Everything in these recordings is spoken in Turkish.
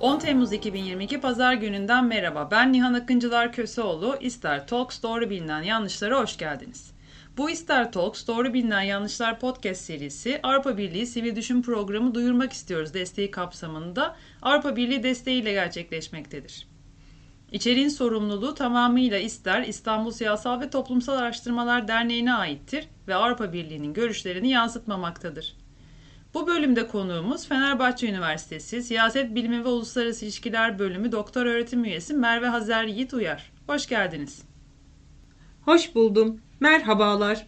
10 Temmuz 2022 Pazar gününden merhaba. Ben Nihan Akıncılar Köseoğlu. İster Talks Doğru Bilinen Yanlışlara hoş geldiniz. Bu İster Talks Doğru Bilinen Yanlışlar podcast serisi Avrupa Birliği Sivil Düşün Programı duyurmak istiyoruz desteği kapsamında Avrupa Birliği desteğiyle gerçekleşmektedir. İçeriğin sorumluluğu tamamıyla İster İstanbul Siyasal ve Toplumsal Araştırmalar Derneği'ne aittir ve Avrupa Birliği'nin görüşlerini yansıtmamaktadır. Bu bölümde konuğumuz Fenerbahçe Üniversitesi Siyaset Bilimi ve Uluslararası İlişkiler Bölümü Doktor Öğretim Üyesi Merve Hazer Yiğit Uyar. Hoş geldiniz. Hoş buldum. Merhabalar.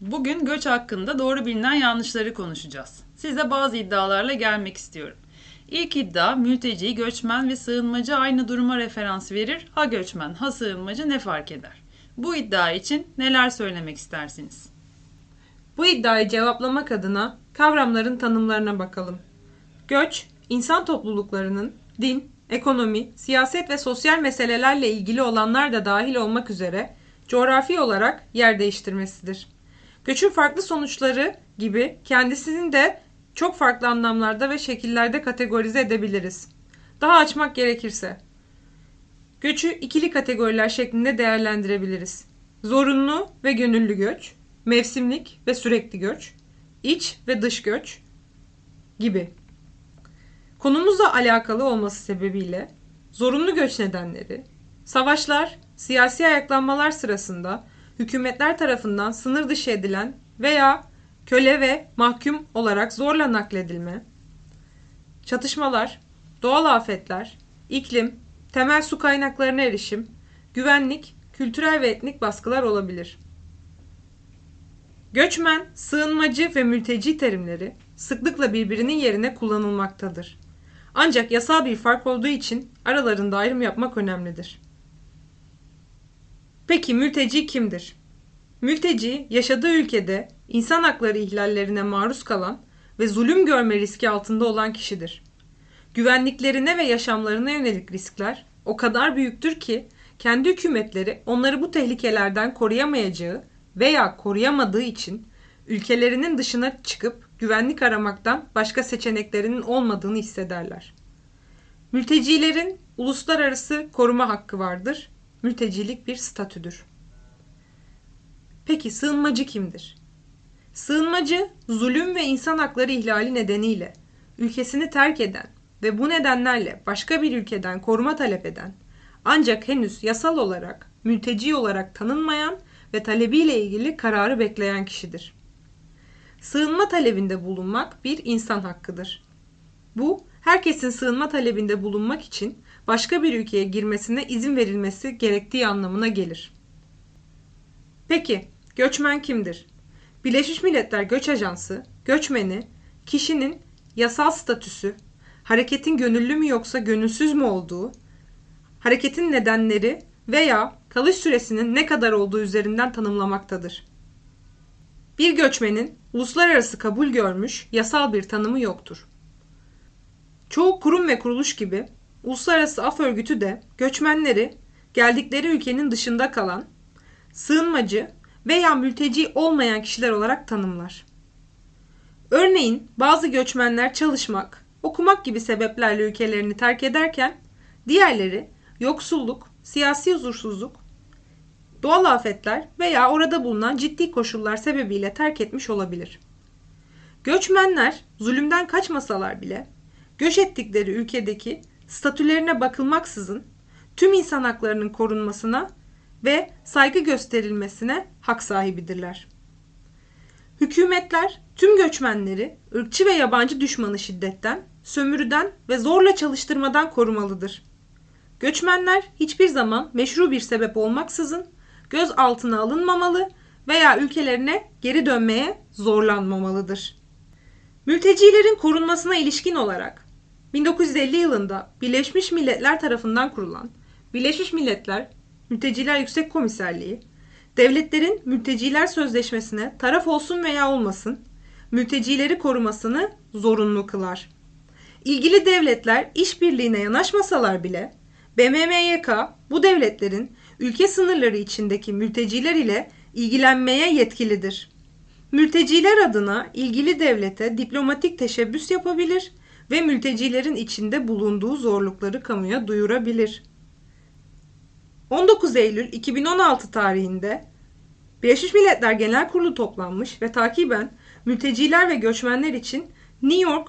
Bugün göç hakkında doğru bilinen yanlışları konuşacağız. Size bazı iddialarla gelmek istiyorum. İlk iddia mülteci, göçmen ve sığınmacı aynı duruma referans verir. Ha göçmen, ha sığınmacı ne fark eder? Bu iddia için neler söylemek istersiniz? Bu iddiayı cevaplamak adına kavramların tanımlarına bakalım. Göç, insan topluluklarının din, ekonomi, siyaset ve sosyal meselelerle ilgili olanlar da dahil olmak üzere coğrafi olarak yer değiştirmesidir. Göçün farklı sonuçları gibi kendisini de çok farklı anlamlarda ve şekillerde kategorize edebiliriz. Daha açmak gerekirse. Göçü ikili kategoriler şeklinde değerlendirebiliriz. Zorunlu ve gönüllü göç, mevsimlik ve sürekli göç, iç ve dış göç gibi. Konumuzla alakalı olması sebebiyle zorunlu göç nedenleri, savaşlar, siyasi ayaklanmalar sırasında hükümetler tarafından sınır dışı edilen veya köle ve mahkum olarak zorla nakledilme, çatışmalar, doğal afetler, iklim, temel su kaynaklarına erişim, güvenlik, kültürel ve etnik baskılar olabilir. Göçmen, sığınmacı ve mülteci terimleri sıklıkla birbirinin yerine kullanılmaktadır. Ancak yasal bir fark olduğu için aralarında ayrım yapmak önemlidir. Peki mülteci kimdir? Mülteci, yaşadığı ülkede insan hakları ihlallerine maruz kalan ve zulüm görme riski altında olan kişidir. Güvenliklerine ve yaşamlarına yönelik riskler o kadar büyüktür ki kendi hükümetleri onları bu tehlikelerden koruyamayacağı veya koruyamadığı için ülkelerinin dışına çıkıp güvenlik aramaktan başka seçeneklerinin olmadığını hissederler. Mültecilerin uluslararası koruma hakkı vardır. Mültecilik bir statüdür. Peki sığınmacı kimdir? Sığınmacı, zulüm ve insan hakları ihlali nedeniyle ülkesini terk eden ve bu nedenlerle başka bir ülkeden koruma talep eden ancak henüz yasal olarak mülteci olarak tanınmayan ve talebiyle ilgili kararı bekleyen kişidir. Sığınma talebinde bulunmak bir insan hakkıdır. Bu, herkesin sığınma talebinde bulunmak için başka bir ülkeye girmesine izin verilmesi gerektiği anlamına gelir. Peki, göçmen kimdir? Birleşmiş Milletler Göç Ajansı, göçmeni, kişinin yasal statüsü, hareketin gönüllü mü yoksa gönülsüz mü olduğu, hareketin nedenleri veya kalış süresinin ne kadar olduğu üzerinden tanımlamaktadır. Bir göçmenin uluslararası kabul görmüş yasal bir tanımı yoktur. Çoğu kurum ve kuruluş gibi Uluslararası Af Örgütü de göçmenleri geldikleri ülkenin dışında kalan, sığınmacı veya mülteci olmayan kişiler olarak tanımlar. Örneğin bazı göçmenler çalışmak, okumak gibi sebeplerle ülkelerini terk ederken diğerleri yoksulluk, siyasi huzursuzluk, doğal afetler veya orada bulunan ciddi koşullar sebebiyle terk etmiş olabilir. Göçmenler zulümden kaçmasalar bile göç ettikleri ülkedeki statülerine bakılmaksızın tüm insan haklarının korunmasına ve saygı gösterilmesine hak sahibidirler. Hükümetler tüm göçmenleri ırkçı ve yabancı düşmanı şiddetten, sömürüden ve zorla çalıştırmadan korumalıdır. Göçmenler hiçbir zaman meşru bir sebep olmaksızın göz altına alınmamalı veya ülkelerine geri dönmeye zorlanmamalıdır. Mültecilerin korunmasına ilişkin olarak 1950 yılında Birleşmiş Milletler tarafından kurulan Birleşmiş Milletler Mülteciler Yüksek Komiserliği, devletlerin mülteciler sözleşmesine taraf olsun veya olmasın, mültecileri korumasını zorunlu kılar. İlgili devletler işbirliğine yanaşmasalar bile BMMYK bu devletlerin ülke sınırları içindeki mülteciler ile ilgilenmeye yetkilidir. Mülteciler adına ilgili devlete diplomatik teşebbüs yapabilir, ve mültecilerin içinde bulunduğu zorlukları kamuya duyurabilir. 19 Eylül 2016 tarihinde Birleşmiş Milletler Genel Kurulu toplanmış ve takiben mülteciler ve göçmenler için New York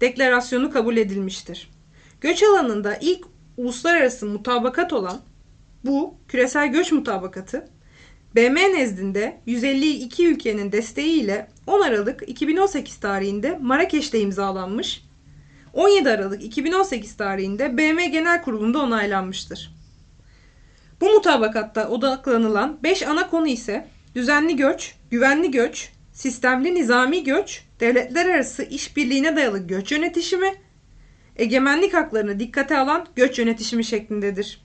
Deklarasyonu kabul edilmiştir. Göç alanında ilk uluslararası mutabakat olan bu küresel göç mutabakatı BM nezdinde 152 ülkenin desteğiyle 10 Aralık 2018 tarihinde Marrakeş'te imzalanmış, 17 Aralık 2018 tarihinde BM Genel Kurulu'nda onaylanmıştır. Bu mutabakatta odaklanılan 5 ana konu ise düzenli göç, güvenli göç, sistemli nizami göç, devletler arası işbirliğine dayalı göç yönetişimi, egemenlik haklarını dikkate alan göç yönetişimi şeklindedir.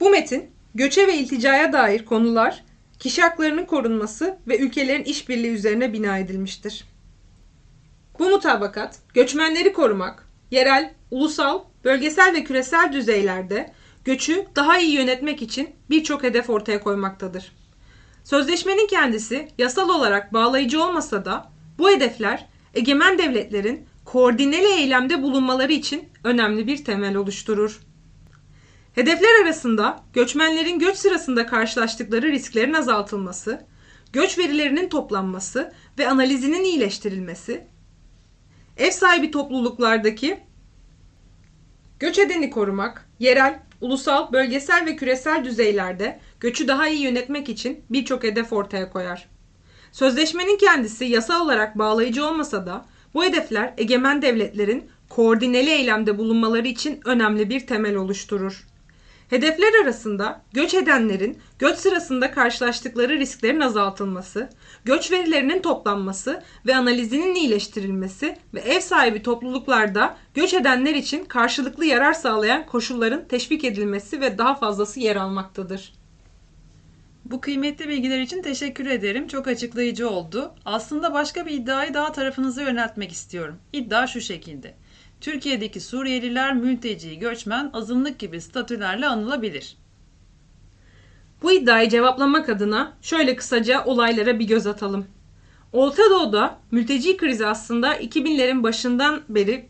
Bu metin göçe ve ilticaya dair konular, kişi haklarının korunması ve ülkelerin işbirliği üzerine bina edilmiştir. Bu mutabakat göçmenleri korumak, yerel, ulusal, bölgesel ve küresel düzeylerde göçü daha iyi yönetmek için birçok hedef ortaya koymaktadır. Sözleşmenin kendisi yasal olarak bağlayıcı olmasa da bu hedefler egemen devletlerin koordineli eylemde bulunmaları için önemli bir temel oluşturur. Hedefler arasında göçmenlerin göç sırasında karşılaştıkları risklerin azaltılması, göç verilerinin toplanması ve analizinin iyileştirilmesi, ev sahibi topluluklardaki göç edeni korumak, yerel, ulusal, bölgesel ve küresel düzeylerde göçü daha iyi yönetmek için birçok hedef ortaya koyar. Sözleşmenin kendisi yasal olarak bağlayıcı olmasa da bu hedefler egemen devletlerin koordineli eylemde bulunmaları için önemli bir temel oluşturur. Hedefler arasında göç edenlerin göç sırasında karşılaştıkları risklerin azaltılması, göç verilerinin toplanması ve analizinin iyileştirilmesi ve ev sahibi topluluklarda göç edenler için karşılıklı yarar sağlayan koşulların teşvik edilmesi ve daha fazlası yer almaktadır. Bu kıymetli bilgiler için teşekkür ederim. Çok açıklayıcı oldu. Aslında başka bir iddiayı daha tarafınıza yöneltmek istiyorum. İddia şu şekilde. Türkiye'deki Suriyeliler, mülteci, göçmen, azınlık gibi statülerle anılabilir. Bu iddiayı cevaplamak adına şöyle kısaca olaylara bir göz atalım. Orta Doğu'da mülteci krizi aslında 2000'lerin başından beri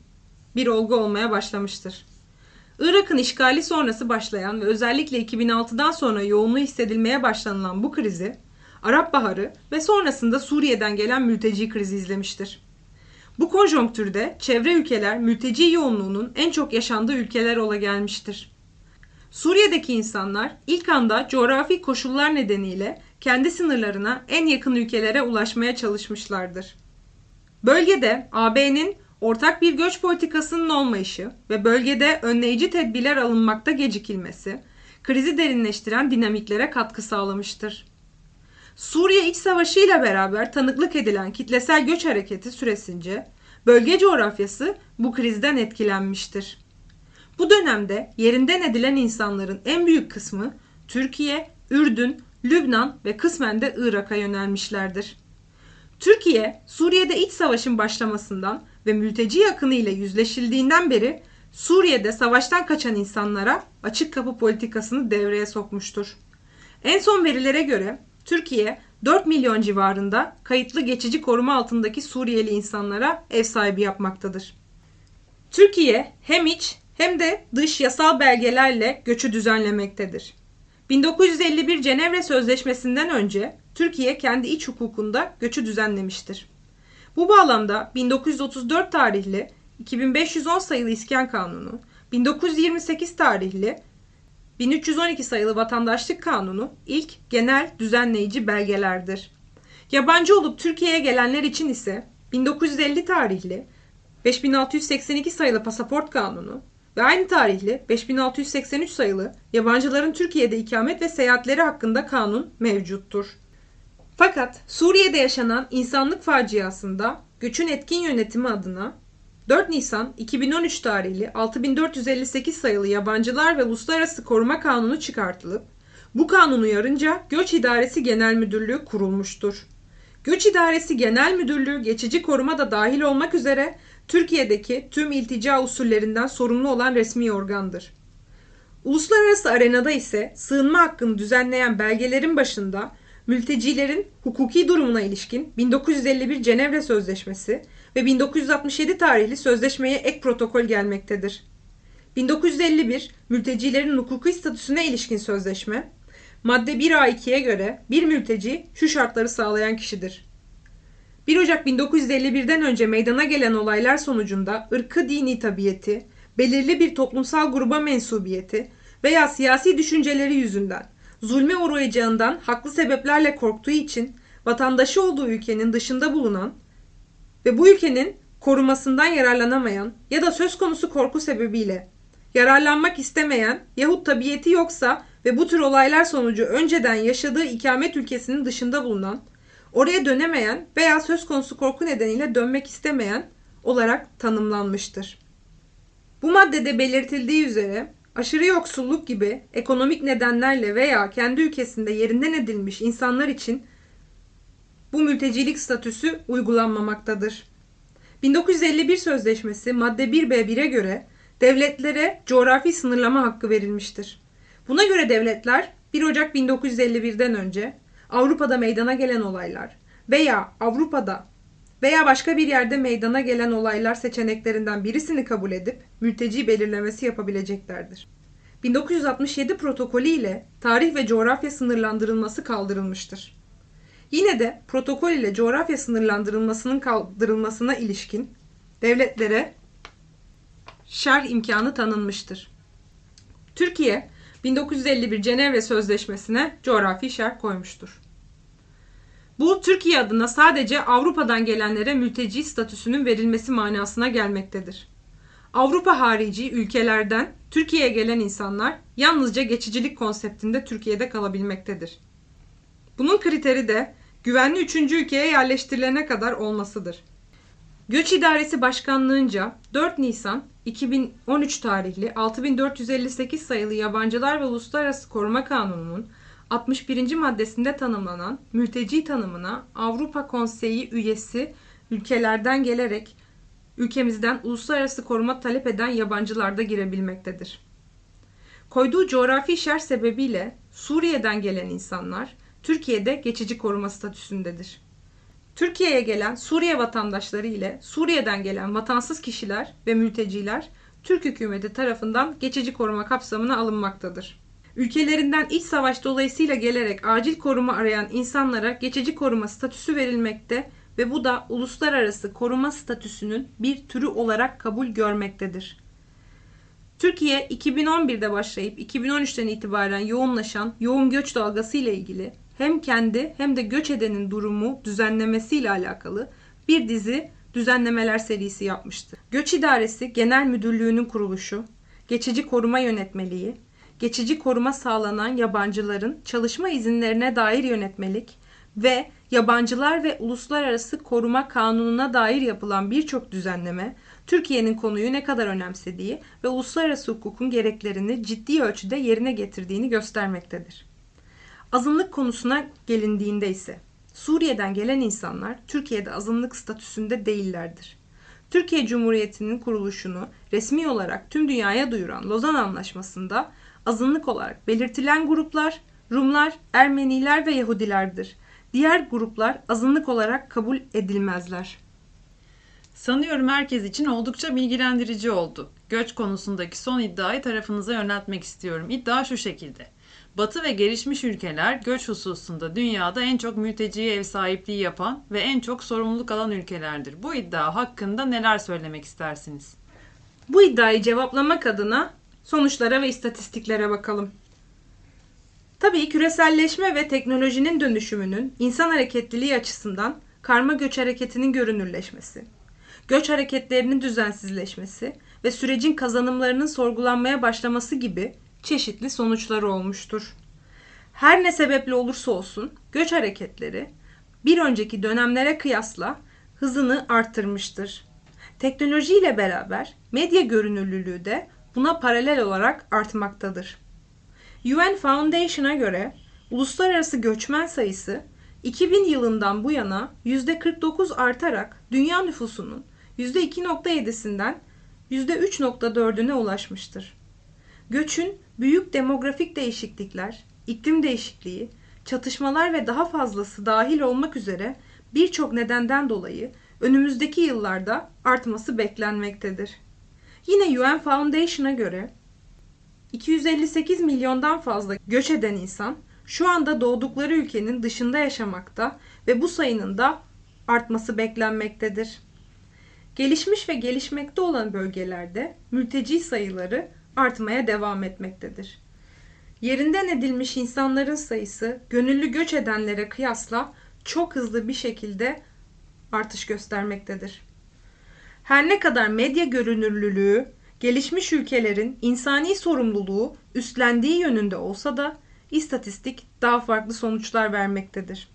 bir olgu olmaya başlamıştır. Irak'ın işgali sonrası başlayan ve özellikle 2006'dan sonra yoğunluğu hissedilmeye başlanılan bu krizi, Arap Baharı ve sonrasında Suriye'den gelen mülteci krizi izlemiştir. Bu konjonktürde çevre ülkeler mülteci yoğunluğunun en çok yaşandığı ülkeler ola gelmiştir. Suriye'deki insanlar ilk anda coğrafi koşullar nedeniyle kendi sınırlarına en yakın ülkelere ulaşmaya çalışmışlardır. Bölgede AB'nin ortak bir göç politikasının olmayışı ve bölgede önleyici tedbirler alınmakta gecikilmesi, krizi derinleştiren dinamiklere katkı sağlamıştır. Suriye İç Savaşı ile beraber tanıklık edilen kitlesel göç hareketi süresince bölge coğrafyası bu krizden etkilenmiştir. Bu dönemde yerinden edilen insanların en büyük kısmı Türkiye, Ürdün, Lübnan ve kısmen de Irak'a yönelmişlerdir. Türkiye, Suriye'de iç savaşın başlamasından ve mülteci yakını ile yüzleşildiğinden beri Suriye'de savaştan kaçan insanlara açık kapı politikasını devreye sokmuştur. En son verilere göre Türkiye 4 milyon civarında kayıtlı geçici koruma altındaki Suriyeli insanlara ev sahibi yapmaktadır. Türkiye hem iç hem de dış yasal belgelerle göçü düzenlemektedir. 1951 Cenevre Sözleşmesi'nden önce Türkiye kendi iç hukukunda göçü düzenlemiştir. Bu bağlamda 1934 tarihli 2510 sayılı İskan Kanunu, 1928 tarihli 1312 sayılı Vatandaşlık Kanunu ilk genel düzenleyici belgelerdir. Yabancı olup Türkiye'ye gelenler için ise 1950 tarihli 5682 sayılı Pasaport Kanunu ve aynı tarihli 5683 sayılı yabancıların Türkiye'de ikamet ve seyahatleri hakkında kanun mevcuttur. Fakat Suriye'de yaşanan insanlık faciasında göçün etkin yönetimi adına 4 Nisan 2013 tarihli 6458 sayılı Yabancılar ve Uluslararası Koruma Kanunu çıkartılıp bu kanunu yarınca Göç İdaresi Genel Müdürlüğü kurulmuştur. Göç İdaresi Genel Müdürlüğü geçici koruma da dahil olmak üzere Türkiye'deki tüm iltica usullerinden sorumlu olan resmi organdır. Uluslararası arenada ise sığınma hakkını düzenleyen belgelerin başında mültecilerin hukuki durumuna ilişkin 1951 Cenevre Sözleşmesi ve 1967 tarihli sözleşmeye ek protokol gelmektedir. 1951 mültecilerin hukuki statüsüne ilişkin sözleşme, madde 1A2'ye göre bir mülteci şu şartları sağlayan kişidir. 1 Ocak 1951'den önce meydana gelen olaylar sonucunda ırkı dini tabiyeti, belirli bir toplumsal gruba mensubiyeti veya siyasi düşünceleri yüzünden zulme uğrayacağından haklı sebeplerle korktuğu için vatandaşı olduğu ülkenin dışında bulunan ve bu ülkenin korumasından yararlanamayan ya da söz konusu korku sebebiyle yararlanmak istemeyen yahut tabiyeti yoksa ve bu tür olaylar sonucu önceden yaşadığı ikamet ülkesinin dışında bulunan, oraya dönemeyen veya söz konusu korku nedeniyle dönmek istemeyen olarak tanımlanmıştır. Bu maddede belirtildiği üzere aşırı yoksulluk gibi ekonomik nedenlerle veya kendi ülkesinde yerinden edilmiş insanlar için bu mültecilik statüsü uygulanmamaktadır. 1951 Sözleşmesi madde 1B1'e göre devletlere coğrafi sınırlama hakkı verilmiştir. Buna göre devletler 1 Ocak 1951'den önce Avrupa'da meydana gelen olaylar veya Avrupa'da veya başka bir yerde meydana gelen olaylar seçeneklerinden birisini kabul edip mülteci belirlemesi yapabileceklerdir. 1967 protokolü ile tarih ve coğrafya sınırlandırılması kaldırılmıştır. Yine de protokol ile coğrafya sınırlandırılmasının kaldırılmasına ilişkin devletlere şerh imkanı tanınmıştır. Türkiye 1951 Cenevre Sözleşmesi'ne coğrafi şerh koymuştur. Bu Türkiye adına sadece Avrupa'dan gelenlere mülteci statüsünün verilmesi manasına gelmektedir. Avrupa harici ülkelerden Türkiye'ye gelen insanlar yalnızca geçicilik konseptinde Türkiye'de kalabilmektedir. Bunun kriteri de güvenli üçüncü ülkeye yerleştirilene kadar olmasıdır. Göç İdaresi Başkanlığınca 4 Nisan 2013 tarihli 6458 sayılı Yabancılar ve Uluslararası Koruma Kanunu'nun 61. maddesinde tanımlanan mülteci tanımına Avrupa Konseyi üyesi ülkelerden gelerek ülkemizden uluslararası koruma talep eden yabancılar da girebilmektedir. Koyduğu coğrafi şer sebebiyle Suriye'den gelen insanlar Türkiye'de geçici koruma statüsündedir. Türkiye'ye gelen Suriye vatandaşları ile Suriye'den gelen vatansız kişiler ve mülteciler Türk hükümeti tarafından geçici koruma kapsamına alınmaktadır. Ülkelerinden iç savaş dolayısıyla gelerek acil koruma arayan insanlara geçici koruma statüsü verilmekte ve bu da uluslararası koruma statüsünün bir türü olarak kabul görmektedir. Türkiye 2011'de başlayıp 2013'ten itibaren yoğunlaşan yoğun göç dalgası ile ilgili hem kendi hem de göç edenin durumu düzenlemesiyle alakalı bir dizi düzenlemeler serisi yapmıştı. Göç İdaresi Genel Müdürlüğü'nün kuruluşu, geçici koruma yönetmeliği, geçici koruma sağlanan yabancıların çalışma izinlerine dair yönetmelik ve yabancılar ve uluslararası koruma kanununa dair yapılan birçok düzenleme Türkiye'nin konuyu ne kadar önemsediği ve uluslararası hukukun gereklerini ciddi ölçüde yerine getirdiğini göstermektedir. Azınlık konusuna gelindiğinde ise Suriye'den gelen insanlar Türkiye'de azınlık statüsünde değillerdir. Türkiye Cumhuriyeti'nin kuruluşunu resmi olarak tüm dünyaya duyuran Lozan Anlaşması'nda azınlık olarak belirtilen gruplar Rumlar, Ermeniler ve Yahudilerdir. Diğer gruplar azınlık olarak kabul edilmezler. Sanıyorum herkes için oldukça bilgilendirici oldu. Göç konusundaki son iddiayı tarafınıza yöneltmek istiyorum. İddia şu şekilde. Batı ve gelişmiş ülkeler göç hususunda dünyada en çok mülteciye ev sahipliği yapan ve en çok sorumluluk alan ülkelerdir. Bu iddia hakkında neler söylemek istersiniz? Bu iddiayı cevaplamak adına sonuçlara ve istatistiklere bakalım. Tabii küreselleşme ve teknolojinin dönüşümünün insan hareketliliği açısından karma göç hareketinin görünürleşmesi, göç hareketlerinin düzensizleşmesi ve sürecin kazanımlarının sorgulanmaya başlaması gibi çeşitli sonuçları olmuştur. Her ne sebeple olursa olsun göç hareketleri bir önceki dönemlere kıyasla hızını arttırmıştır. Teknoloji ile beraber medya görünürlülüğü de buna paralel olarak artmaktadır. UN Foundation'a göre uluslararası göçmen sayısı 2000 yılından bu yana %49 artarak dünya nüfusunun %2.7'sinden %3.4'üne ulaşmıştır. Göçün büyük demografik değişiklikler, iklim değişikliği, çatışmalar ve daha fazlası dahil olmak üzere birçok nedenden dolayı önümüzdeki yıllarda artması beklenmektedir. Yine UN Foundation'a göre 258 milyondan fazla göç eden insan şu anda doğdukları ülkenin dışında yaşamakta ve bu sayının da artması beklenmektedir. Gelişmiş ve gelişmekte olan bölgelerde mülteci sayıları artmaya devam etmektedir. Yerinden edilmiş insanların sayısı gönüllü göç edenlere kıyasla çok hızlı bir şekilde artış göstermektedir. Her ne kadar medya görünürlülüğü gelişmiş ülkelerin insani sorumluluğu üstlendiği yönünde olsa da istatistik daha farklı sonuçlar vermektedir.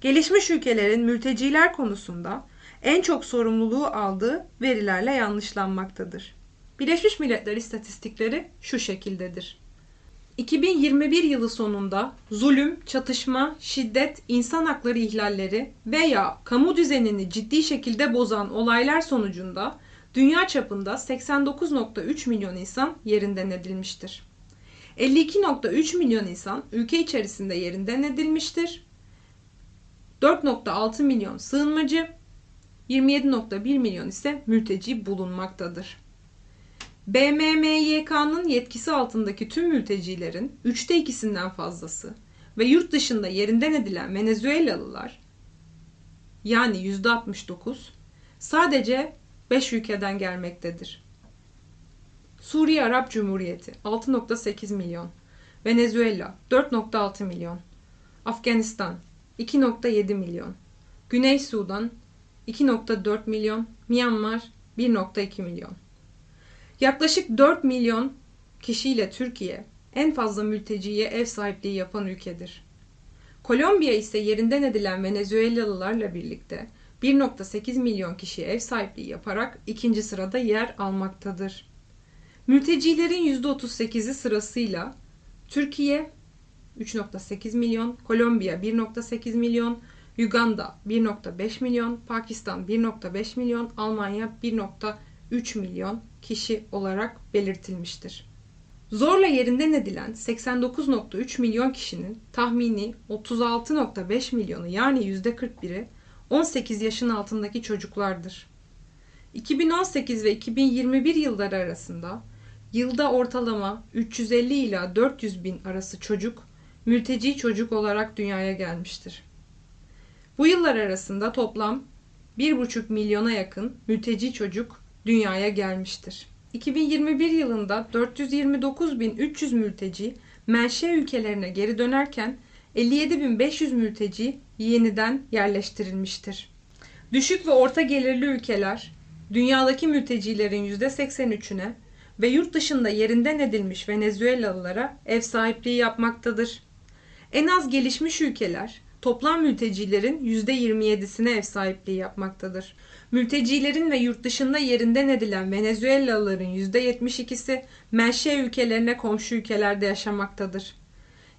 Gelişmiş ülkelerin mülteciler konusunda en çok sorumluluğu aldığı verilerle yanlışlanmaktadır. Birleşmiş Milletler istatistikleri şu şekildedir. 2021 yılı sonunda zulüm, çatışma, şiddet, insan hakları ihlalleri veya kamu düzenini ciddi şekilde bozan olaylar sonucunda dünya çapında 89.3 milyon insan yerinden edilmiştir. 52.3 milyon insan ülke içerisinde yerinden edilmiştir. 4.6 milyon sığınmacı, 27.1 milyon ise mülteci bulunmaktadır. BMMYK'nın yetkisi altındaki tüm mültecilerin üçte ikisinden fazlası ve yurt dışında yerinden edilen Venezuelalılar yani %69 sadece 5 ülkeden gelmektedir. Suriye Arap Cumhuriyeti 6.8 milyon, Venezuela 4.6 milyon, Afganistan 2.7 milyon, Güney Sudan 2.4 milyon, Myanmar 1.2 milyon. Yaklaşık 4 milyon kişiyle Türkiye en fazla mülteciye ev sahipliği yapan ülkedir. Kolombiya ise yerinden edilen Venezuelalılarla birlikte 1.8 milyon kişiye ev sahipliği yaparak ikinci sırada yer almaktadır. Mültecilerin %38'i sırasıyla Türkiye 3.8 milyon, Kolombiya 1.8 milyon, Uganda 1.5 milyon, Pakistan 1.5 milyon, Almanya 1.3 milyon kişi olarak belirtilmiştir. Zorla yerinden edilen 89.3 milyon kişinin tahmini 36.5 milyonu yani %41'i 18 yaşın altındaki çocuklardır. 2018 ve 2021 yılları arasında yılda ortalama 350 ila 400 bin arası çocuk mülteci çocuk olarak dünyaya gelmiştir. Bu yıllar arasında toplam 1,5 milyona yakın mülteci çocuk dünyaya gelmiştir. 2021 yılında 429.300 mülteci menşe ülkelerine geri dönerken 57.500 mülteci yeniden yerleştirilmiştir. Düşük ve orta gelirli ülkeler dünyadaki mültecilerin %83'üne ve yurt dışında yerinden edilmiş Venezuelalılara ev sahipliği yapmaktadır. En az gelişmiş ülkeler toplam mültecilerin %27'sine ev sahipliği yapmaktadır. Mültecilerin ve yurt dışında yerinden edilen Venezuelalıların %72'si menşe ülkelerine komşu ülkelerde yaşamaktadır.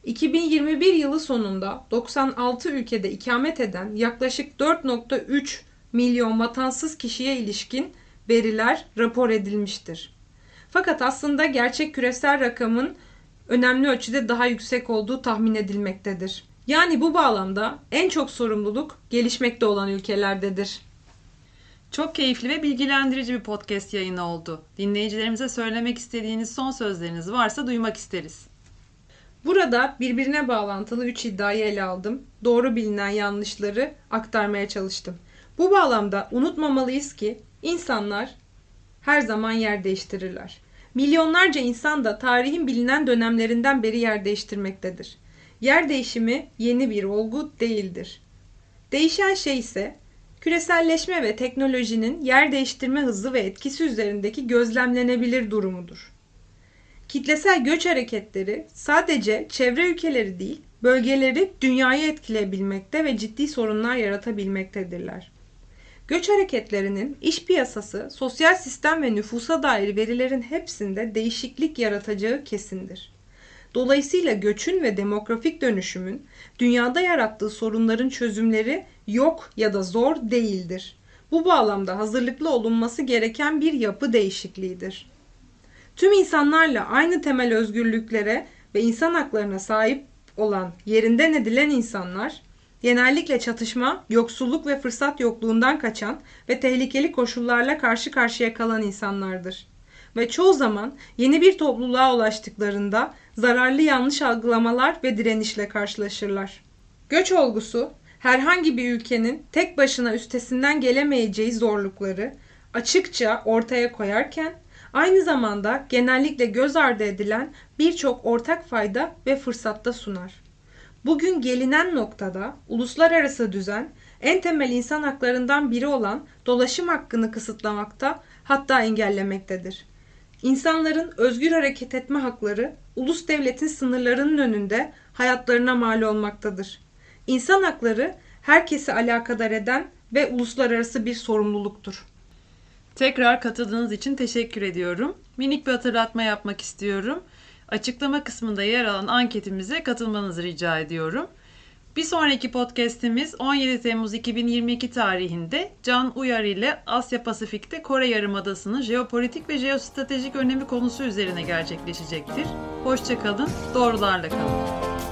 2021 yılı sonunda 96 ülkede ikamet eden yaklaşık 4.3 milyon vatansız kişiye ilişkin veriler rapor edilmiştir. Fakat aslında gerçek küresel rakamın önemli ölçüde daha yüksek olduğu tahmin edilmektedir. Yani bu bağlamda en çok sorumluluk gelişmekte olan ülkelerdedir. Çok keyifli ve bilgilendirici bir podcast yayını oldu. Dinleyicilerimize söylemek istediğiniz son sözleriniz varsa duymak isteriz. Burada birbirine bağlantılı 3 iddiayı ele aldım. Doğru bilinen yanlışları aktarmaya çalıştım. Bu bağlamda unutmamalıyız ki insanlar her zaman yer değiştirirler. Milyonlarca insan da tarihin bilinen dönemlerinden beri yer değiştirmektedir. Yer değişimi yeni bir olgu değildir. Değişen şey ise küreselleşme ve teknolojinin yer değiştirme hızı ve etkisi üzerindeki gözlemlenebilir durumudur. Kitlesel göç hareketleri sadece çevre ülkeleri değil, bölgeleri dünyayı etkileyebilmekte ve ciddi sorunlar yaratabilmektedirler. Göç hareketlerinin iş piyasası, sosyal sistem ve nüfusa dair verilerin hepsinde değişiklik yaratacağı kesindir. Dolayısıyla göçün ve demografik dönüşümün dünyada yarattığı sorunların çözümleri yok ya da zor değildir. Bu bağlamda hazırlıklı olunması gereken bir yapı değişikliğidir. Tüm insanlarla aynı temel özgürlüklere ve insan haklarına sahip olan yerinden edilen insanlar genellikle çatışma, yoksulluk ve fırsat yokluğundan kaçan ve tehlikeli koşullarla karşı karşıya kalan insanlardır. Ve çoğu zaman yeni bir topluluğa ulaştıklarında zararlı yanlış algılamalar ve direnişle karşılaşırlar. Göç olgusu herhangi bir ülkenin tek başına üstesinden gelemeyeceği zorlukları açıkça ortaya koyarken aynı zamanda genellikle göz ardı edilen birçok ortak fayda ve fırsatta sunar. Bugün gelinen noktada uluslararası düzen en temel insan haklarından biri olan dolaşım hakkını kısıtlamakta hatta engellemektedir. İnsanların özgür hareket etme hakları ulus devletin sınırlarının önünde hayatlarına mal olmaktadır. İnsan hakları herkesi alakadar eden ve uluslararası bir sorumluluktur. Tekrar katıldığınız için teşekkür ediyorum. Minik bir hatırlatma yapmak istiyorum. Açıklama kısmında yer alan anketimize katılmanızı rica ediyorum. Bir sonraki podcast'imiz 17 Temmuz 2022 tarihinde Can Uyar ile Asya Pasifik'te Kore Yarımadası'nın jeopolitik ve jeostratejik önemi konusu üzerine gerçekleşecektir. Hoşçakalın, doğrularla kalın.